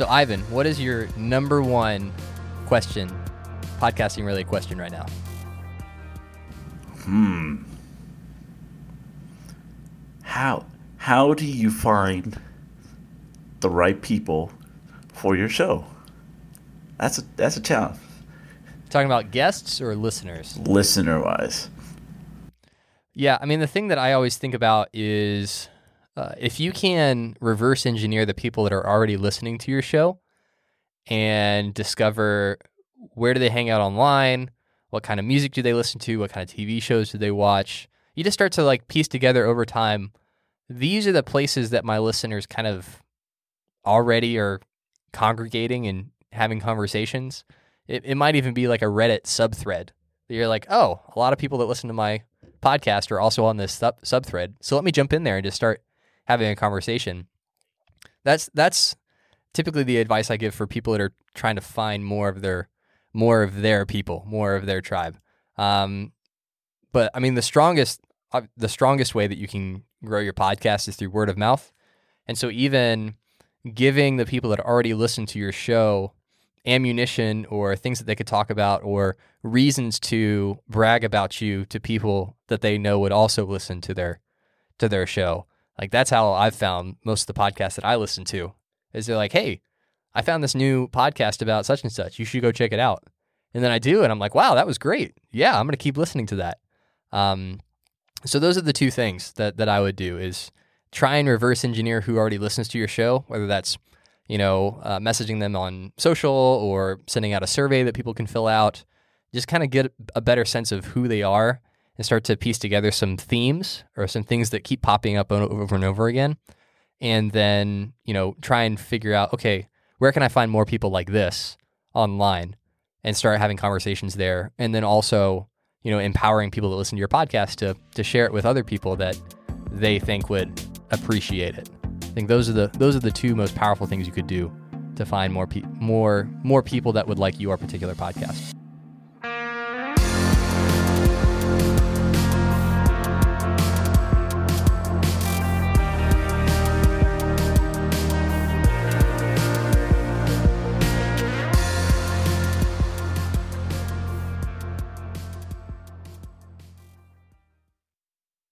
So, Ivan, what is your number one question, podcasting related question right now? Hmm. How how do you find the right people for your show? That's a that's a challenge. Talking about guests or listeners? Listener wise. Yeah, I mean the thing that I always think about is uh, if you can reverse engineer the people that are already listening to your show and discover where do they hang out online, what kind of music do they listen to, what kind of TV shows do they watch, you just start to like piece together over time. These are the places that my listeners kind of already are congregating and having conversations. It, it might even be like a Reddit subthread. You're like, oh, a lot of people that listen to my podcast are also on this sub subthread. So let me jump in there and just start having a conversation. That's that's typically the advice I give for people that are trying to find more of their more of their people, more of their tribe. Um, but I mean, the strongest uh, the strongest way that you can grow your podcast is through word of mouth. And so even giving the people that already listen to your show ammunition or things that they could talk about or reasons to brag about you to people that they know would also listen to their to their show. Like that's how I've found most of the podcasts that I listen to. Is they're like, "Hey, I found this new podcast about such and such. You should go check it out." And then I do, and I'm like, "Wow, that was great. Yeah, I'm going to keep listening to that." Um, so those are the two things that that I would do: is try and reverse engineer who already listens to your show, whether that's you know, uh, messaging them on social or sending out a survey that people can fill out. Just kind of get a better sense of who they are and start to piece together some themes or some things that keep popping up over and over again. And then, you know, try and figure out, okay, where can I find more people like this online and start having conversations there. And then also, you know, empowering people that listen to your podcast to, to share it with other people that they think would appreciate it. I think those are the those are the two most powerful things you could do to find more pe- more more people that would like your particular podcast.